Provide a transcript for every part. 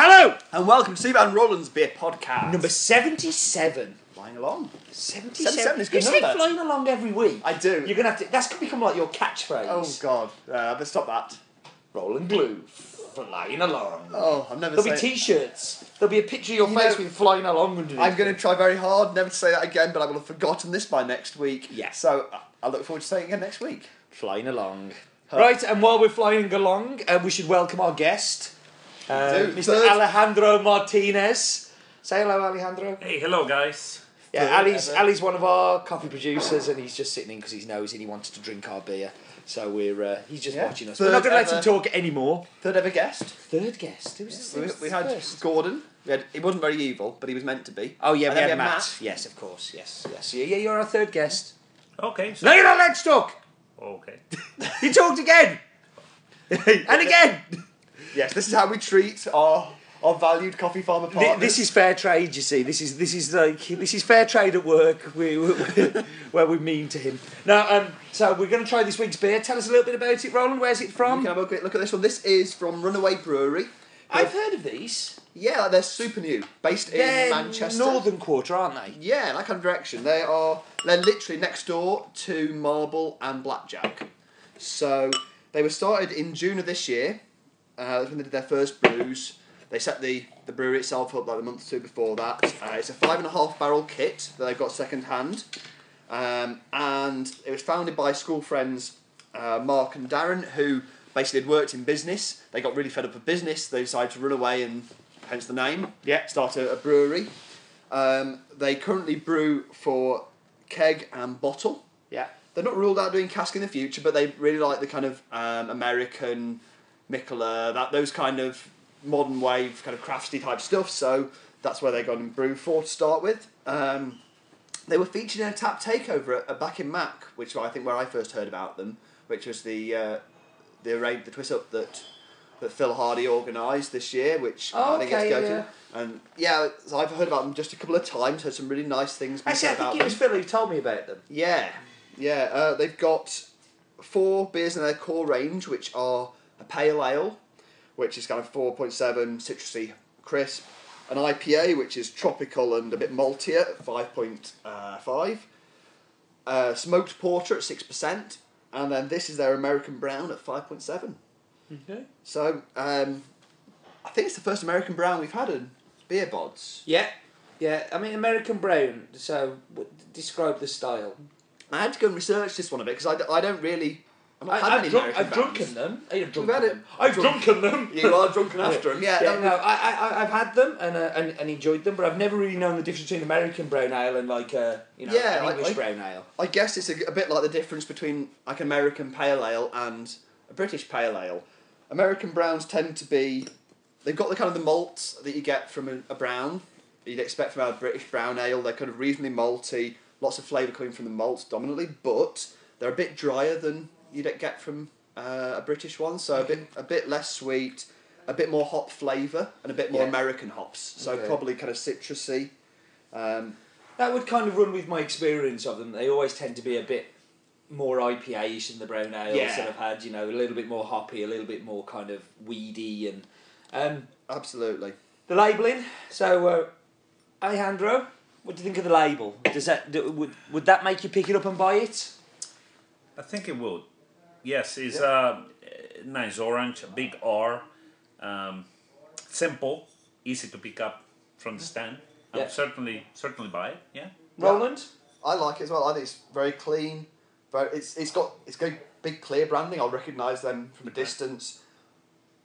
Hello! And welcome to Steve and Roland's Beer Podcast. Number 77. Flying along. 77. 77 is a you good say number. flying along every week. I do. You're going to have to. That's going to become like your catchphrase. Oh God, uh, let's stop that. Rolling glue. Flying along. Oh, I'm never There'll be saying. t shirts. There'll be a picture of your You face know, with flying along underneath. I'm going to try very hard never to say that again, but I will have forgotten this by next week. Yeah. So uh, I look forward to saying it again next week. Flying along. Right, and while we're flying along, uh, we should welcome our guest, uh, Mr. Third- Alejandro Martinez. Say hello, Alejandro. Hey, hello guys. Yeah, Third Ali's, ever. Ali's one of our coffee producers, and he's just sitting in because he's nosy and he wanted to drink our beer. So we're uh, he's just Yeah. watching us. Third we're not going to let him ever. talk anymore. Third ever guest. Third guest. Who was We, this? we had first? Gordon. We had, he wasn't very evil, but he was meant to be. Oh yeah, And we then had, Matt. Yes, of course. Yes, yes. Yeah, yeah, you're our third guest. Okay. So, No, you're not allowed to talk. okay. You talked again. and again. Yes, this is how we treat our our valued coffee farmer Th- partners. This is fair trade, you see. This is this is like this is fair trade at work. We, we, where we mean to him. Now, um, so we're going to try this week's beer. Tell us a little bit about it, Roland. Where's it You from? can have a quick look at this one. This is from Runaway Brewery. I've heard of these. Yeah, they're super new, based in They're Manchester. Northern Quarter, aren't they? Yeah, that kind of direction. They are they're literally next door to Marble and Blackjack. So they were started in June of this year. Uh, that's when they did their first brews. They set the, the brewery itself up like a month or two before that. Uh, it's a five and a half barrel kit that they've got second hand. Um, and it was founded by school friends uh, Mark and Darren, who basically had worked in business. They got really fed up with business. They decided to run away, and hence the name. Yeah. Start a, a brewery. Um, they currently brew for keg and bottle. Yeah. They're not ruled out doing cask in the future, but they really like the kind of um, American Mikkeller, that those kind of modern wave kind of crafty type stuff. So that's where they got and brew for to start with. Um, they were featured in a tap takeover at, at back in Mac, which I think where I first heard about them, which was the uh, the array, the Twissup that that Phil Hardy organised this year, which Oh, I didn't get to go yeah. to. And yeah, so I've heard about them just a couple of times. Heard some really nice things. Actually, I think it was. Phil who told me about them. Yeah, yeah. Uh, they've got four beers in their core range, which are a pale ale, which is kind of four point seven citrusy, crisp, an IPA, which is tropical and a bit maltier, at five point five, uh, smoked porter at six percent, and then this is their American brown at five point seven. Okay. So um, I think it's the first American brown we've had in beer bods. Yeah. Yeah. I mean, American Brown. So, w- describe the style. I had to go and research this one a bit because I, d- I don't really. I've not I, had I've, many drunk, American I've drunken them. I've We've drunken had it. them. I've Drunk- drunken them. You are drunken after them, yeah. Yeah, no, I, I, I've had them and, uh, and and enjoyed them, but I've never really known the difference between American brown ale and like a you know Yeah, an I- English I- brown ale. I guess it's a, a bit like the difference between like American pale ale and a British pale ale. American browns tend to be, they've got the kind of the malts that you get from a, a brown. You'd expect from a British brown ale. They're kind of reasonably malty, lots of flavour coming from the malts dominantly, but they're a bit drier than you'd get from uh, a British one. So a bit a bit less sweet, a bit more hop flavour, and a bit more Yeah. American hops. So Okay. probably kind of citrusy. Um, That would kind of run with my experience of them. They always tend to be a bit more IPA-ish than the brown ales Yeah. that I've had. You know, a little bit more hoppy, a little bit more kind of weedy, and um, absolutely. the labelling. So, uh, Alejandro, what do you think of the label? Does that do, would would that make you pick it up and buy it? I think it would. Yes, it's a nice orange, a big R, um, simple, easy to pick up from the stand. Yeah. certainly certainly buy it. Yeah. Roland. I like it as well. I think it's very clean. Very, it's it's got it's got big clear branding. I'll recognise them from a distance.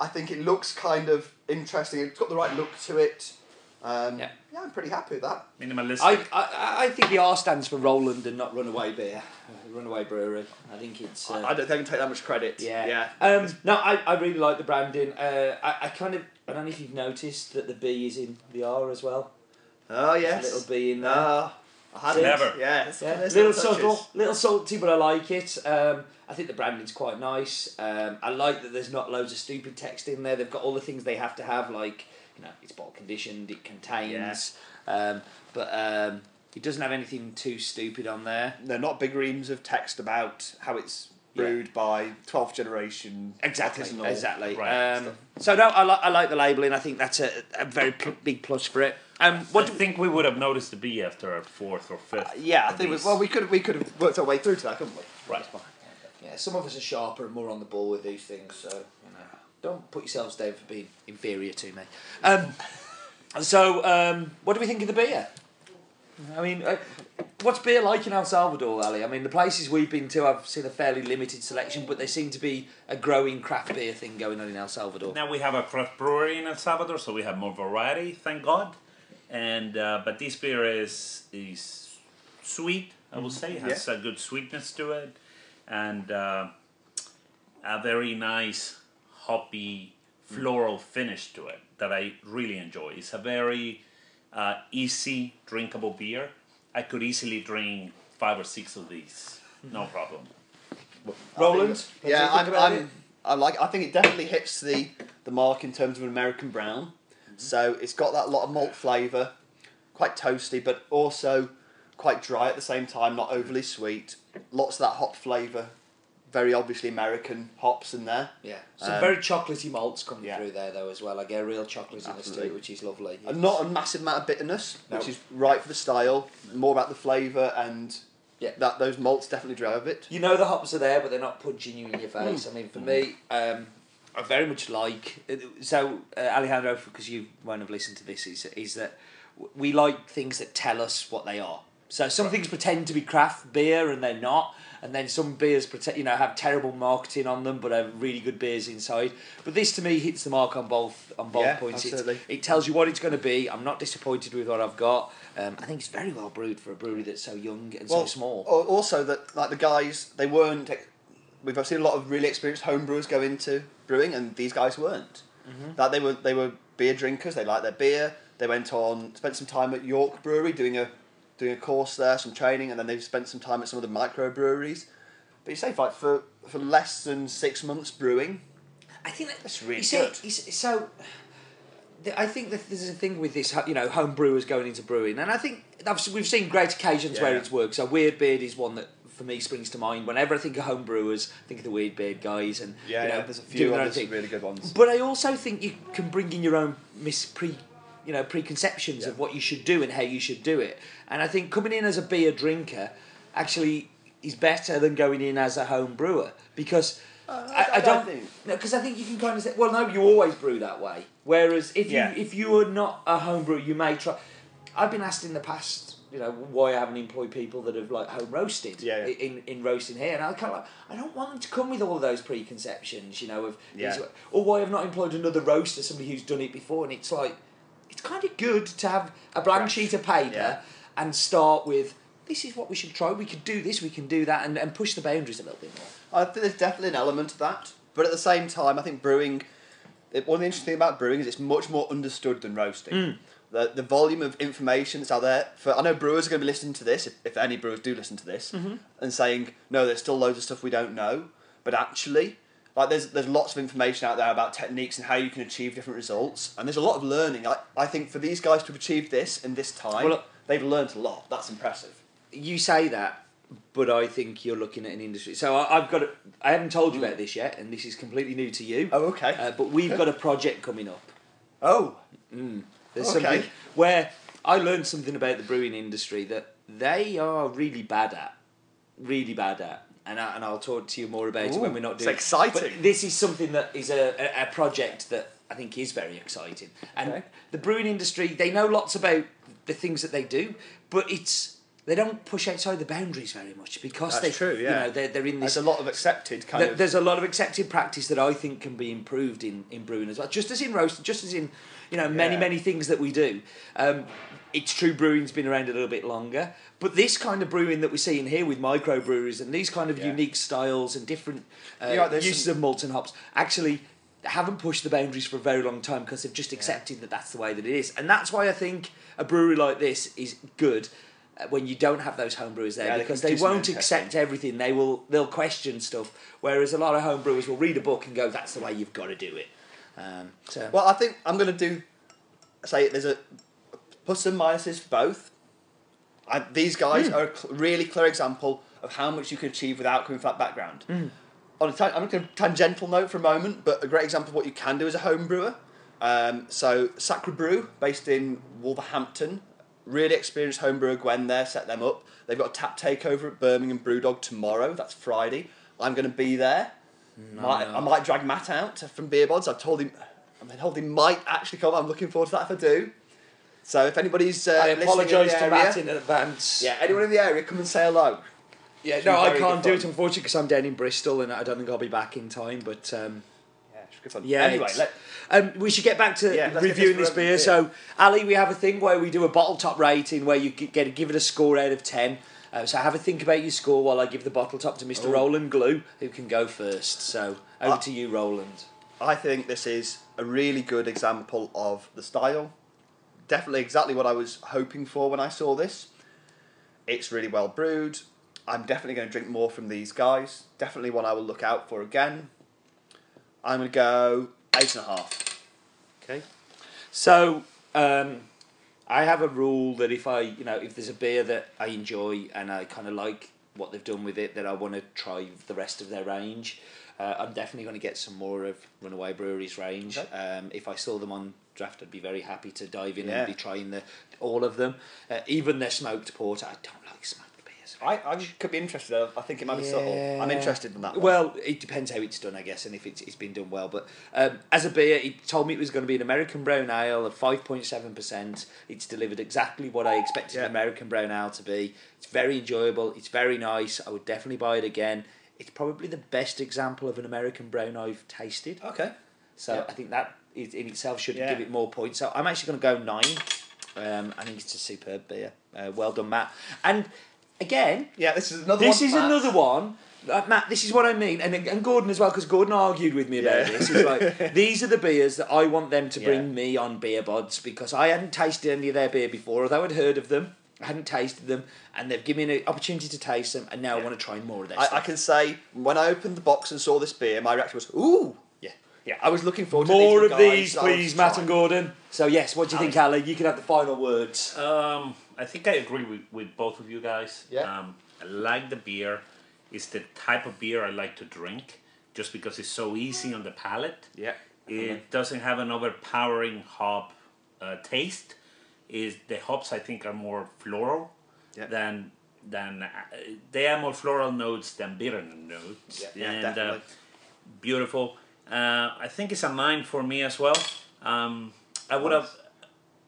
I think it looks kind of interesting. It's got the right look to it. Um, Yeah. yeah. I'm pretty happy with that. Minimalistic. I, I, I think the R stands for Roland and not Runaway Beer, uh, Runaway Brewery. I think it's. Uh, I don't think I can take that much credit. yeah. Yeah. Um, no, I, I really like the branding. Uh, I, I kind of. I don't know if you've noticed that the B is in the R as well. Oh There's yes. A little B in there. Ah, I hadn't. Never. Yeah. it's- Yeah, there's little subtle, little salty, but I like it. Um, I think the branding's quite nice. Um, I like that there's not loads of stupid text in there. They've got all the things they have to have, like you know, it's bottle conditioned, it contains, um, but um, it doesn't have anything too stupid on there. They're not big reams of text about how it's brewed by twelfth generation. Exactly, artisanal. exactly. Right, Um, so no, I, li- I like the labelling. I think that's a, a very pl- big plus for it. Um, What what do do you think we would have noticed the bee after our fourth or fifth? Yeah, I think we, well we could we could have worked our way through to that, couldn't we? Right. Yeah, some of us are sharper and more on the ball with these things, so you know, don't put yourselves down for being inferior to me. Um, so, um, what do we think of the beer? I mean, uh, what's beer like in El Salvador, Ali? I mean, the places we've been to, I've seen a fairly limited selection, but there seem to be a growing craft beer thing going on in El Salvador. Now we have a craft brewery in El Salvador, so we have more variety, thank God. And uh, but this beer is is sweet, I would say, It has a good sweetness to it, and uh, a very nice hoppy floral finish to it that I really enjoy. It's a very uh, easy drinkable beer. I could easily drink five or six of these, no problem. Roland? you Yeah, I'm. I'm, I like. I think it definitely hits the the mark in terms of an American brown. So it's got that lot of malt flavour, quite toasty, but also quite dry at the same time, not overly sweet. Lots of that hop flavour, very obviously American hops in there. Yeah, some Um, very chocolatey malts coming yeah. through there though as well. I get a real chocolatiness to Absolutely. it, which is lovely. And not a massive amount of bitterness, No. which is right for the style. More about the flavour and Yeah. that those malts definitely drive it. You know the hops are there, but they're not punching you in your Hmm. face. I mean, for me, um, I very much like. So, uh, Alejandro, because you won't have listened to this, is is that we like things that tell us what they are. So some things pretend to be craft beer and they're not, and then some beers pretend, you know, have terrible marketing on them, but have really good beers inside. But this to me hits the mark on both on both Yeah, points. Absolutely. it tells you what it's going to be. I'm not disappointed with what I've got. Um, I think it's very well brewed for a brewery that's so young and so small. Also, that like the guys, they weren't. We've seen a lot of really experienced home brewers go into brewing, and these guys weren't. Mm-hmm. That they were they were beer drinkers. They liked their beer. They went on, spent some time at York Brewery doing a doing a course there, some training, and then they've spent some time at some of the micro breweries. But you say like for for less than six months brewing, I think that, That's really you see, good. so. I think that there's a thing with this, you know, home brewers going into brewing, and I think we've seen great occasions where Yeah. it's worked. So Weird Beard is one that for me springs to mind. Whenever I think of home brewers, I think of the Weird Beard guys, and yeah, you know, yeah there's a few their own others thing. really good ones. But I also think you can bring in your own mis pre, you know, preconceptions Yeah. of what you should do and how you should do it. And I think coming in as a beer drinker actually is better than going in as a home brewer because I, I, I don't think- no because I think you can kind of say well no you always brew that way. Whereas if Yeah. you if you are not a home brewer you may try. I've been asked in the past you know why I haven't employed people that have like home roasted Yeah, yeah. in in roasting here and I kind of like I don't want them to come with all of those preconceptions you know of Yeah. these- or why I've not employed another roaster somebody who's done it before and it's like kind of good to have a blank Fresh. sheet of paper Yeah. and start with this is what we should try we could do this we can do that and, and push the boundaries a little bit more I think there's definitely an element of that, but at the same time, I think brewing. It, one of the interesting thing about brewing is it's much more understood than roasting. Mm. The the volume of information that's out there. For I know brewers are going to be listening to this, if, if any brewers do listen to this, Mm-hmm. and saying no, there's still loads of stuff we don't know. But actually, like there's there's lots of information out there about techniques and how you can achieve different results, and there's a lot of learning. I, I think for these guys to have achieved this in this time, Well, they've learned a lot. That's impressive. you say that but I think you're looking at an industry so I, I've got a, I haven't told you about this yet and this is completely new to you Oh, okay. uh, but we've got a project coming up oh, There's Okay. something where I learned something about the brewing industry that they are really bad at, really bad at, and I, and I'll talk to you more about it when we're not doing. it's doing. exciting. But this is something that is a, a, a project that I think is very exciting, and Okay. the brewing industry they know lots about the things that they do, but it's they don't push outside the boundaries very much because That's they true, you yeah. know they're, they're in this there's a lot of accepted kind Th- of. There's a lot of accepted practice that I think can be improved in, in brewing as well. Just as in roasting, just as in you know many Yeah. many things that we do. Um, it's true brewing's been around a little bit longer, but this kind of brewing that we're seeing here with microbreweries and these kind of Yeah. unique styles and different uh, Yeah, uses some- of malts and hops actually haven't pushed the boundaries for a very long time because they've just accepted that that's the way that it is, and that's why I think a brewery like this is good. uh, When you don't have those homebrewers there, Yeah, because can they won't accept everything. They will they'll question stuff. Whereas a lot of homebrewers will read a book and go, "That's the way you've got to do it." Um, so Well, I think I'm going to do. Say there's a plus and minuses for both. I, these guys Hmm. are a cl- really clear example of how much you can achieve without coming from that background. Hmm. on a ta- I'm going to tangential note for a moment, but a great example of what you can do as a home brewer. Um, so Sacre Brew, based in Wolverhampton, really experienced home brewer Gwen there set them up. They've got a tap takeover at Birmingham Brewdog tomorrow. That's Friday. I'm going to be there. Might, I might drag Matt out from Beer Bods. I've told him. I've been told he might actually come. I'm looking forward to that if I do. So if anybody's uh, I apologise to area, Matt in advance. yeah, anyone in the area, come and say hello. Yeah, no, I can't do it unfortunately because I'm down in Bristol and I don't think I'll be back in time. But um, Yeah, it should be fun. yeah, Anyway, let, um, we should get back to Yeah, reviewing this beer. beer. So, Ali, we have a thing where we do a bottle top rating where you get give it a score out of ten. Uh, so have a think about your score while I give the bottle top to Mr. Oh. Roland Glue, who can go first. So over Uh, to you, Roland. I think this is a really good example of the style. Definitely exactly what I was hoping for when I saw this. It's really well brewed. I'm definitely going to drink more from these guys. Definitely one I will look out for again. I'm going to go eight and a half. Okay. So, um, I have a rule that if I, you know, if there's a beer that I enjoy and I kind of like what they've done with it, that I want to try the rest of their range. Uh, I'm definitely going to get some more of Runaway Brewery's range. Okay. Um, if I saw them on draft, I'd be very happy to dive in Yeah. and be trying the all of them. Uh, even their smoked porter. I don't like smoked beers. I, I could be interested. I think it might be subtle. I'm interested in that one. Well, it depends how it's done, I guess, and if it's, it's been done well. But um, as a beer, he told me it was going to be an American brown ale of 5.7%. It's delivered exactly what I expected Yeah. an American brown ale to be. It's very enjoyable. It's very nice. I would definitely buy it again. It's probably the best example of an American brown I've tasted. okay. So Yeah. I think that is, in itself should Yeah. give it more points. So I'm actually going to go nine. Um, I think it's a superb beer. Uh, well done, Matt. And again, Yeah, this is another this one. is Matt. another one. Uh, Matt, this is what I mean, and and Gordon as well, because Gordon argued with me about Yeah. this. He's like, these are the beers that I want them to Yeah. bring me on Beer Bods because I hadn't tasted any of their beer before, although I'd heard of them. I hadn't tasted them, and they've given me an opportunity to taste them, and now I want to try more of their I, I can say when I opened the box and saw this beer, my reaction was, "Ooh, Yeah. yeah." I was looking forward to More of guys these, please, Matt and Gordon. So yes, what do you think, Ali? You can have the final words. Um, I think I agree with, with both of you guys. Yeah. Um, I like the beer. It's the type of beer I like to drink, just because it's so easy on the palate. Yeah. It doesn't have an overpowering hop uh, taste. Is the hops I think are more floral Yeah. than than uh, they are more floral notes than bitter notes. Yeah, yeah, and, definitely. Uh, beautiful. Uh, I think it's a nine for me as well. Um, I would have.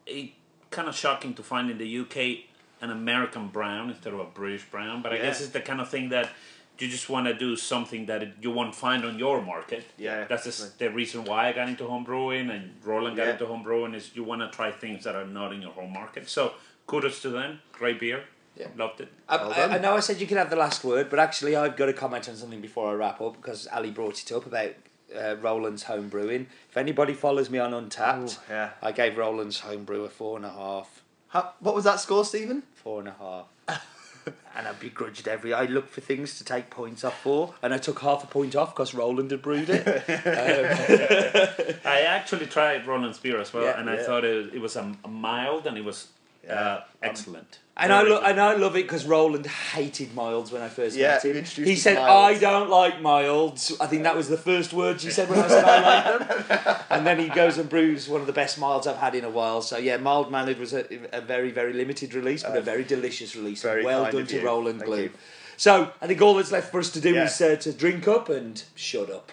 It kind of shocking to find in the UK an American brown instead of a British brown, but I guess it's the kind of thing that you just want to do something that you won't find on your market. Yeah, that's just the reason why I got into home brewing and Roland got Yeah. into home brewing is you want to try things that are not in your home market. So kudos to them. Great beer. Yeah. Loved it. I, Well I. I know I said you could have the last word, but actually I've got to comment on something before I wrap up because Ali brought it up about uh, Roland's home brewing. If anybody follows me on Untappd, Ooh, yeah. I gave Roland's home brew a four and a half, How, what was that score, Stephen? four and a half. and I begrudged every. I looked for things to take points off for, and I took half a point off because Roland had brewed it. Um, I actually tried Roland's beer as well, Yeah, and I yeah. thought it, it was a, a mild and it was uh, Yeah. excellent. And I lo- and I love it because Roland hated milds when I first Yeah, met him. introduced He us to said, milds. "I don't like milds." I think that was the first words he said when I said I like them. And then he goes and brews one of the best milds I've had in a while. So yeah, mild mannered was a, a very very limited release, but a very delicious release. very well kind done of to you. Roland Thank Glue. you. So I think all that's left for us to do Yeah. is uh, to drink up and shut up.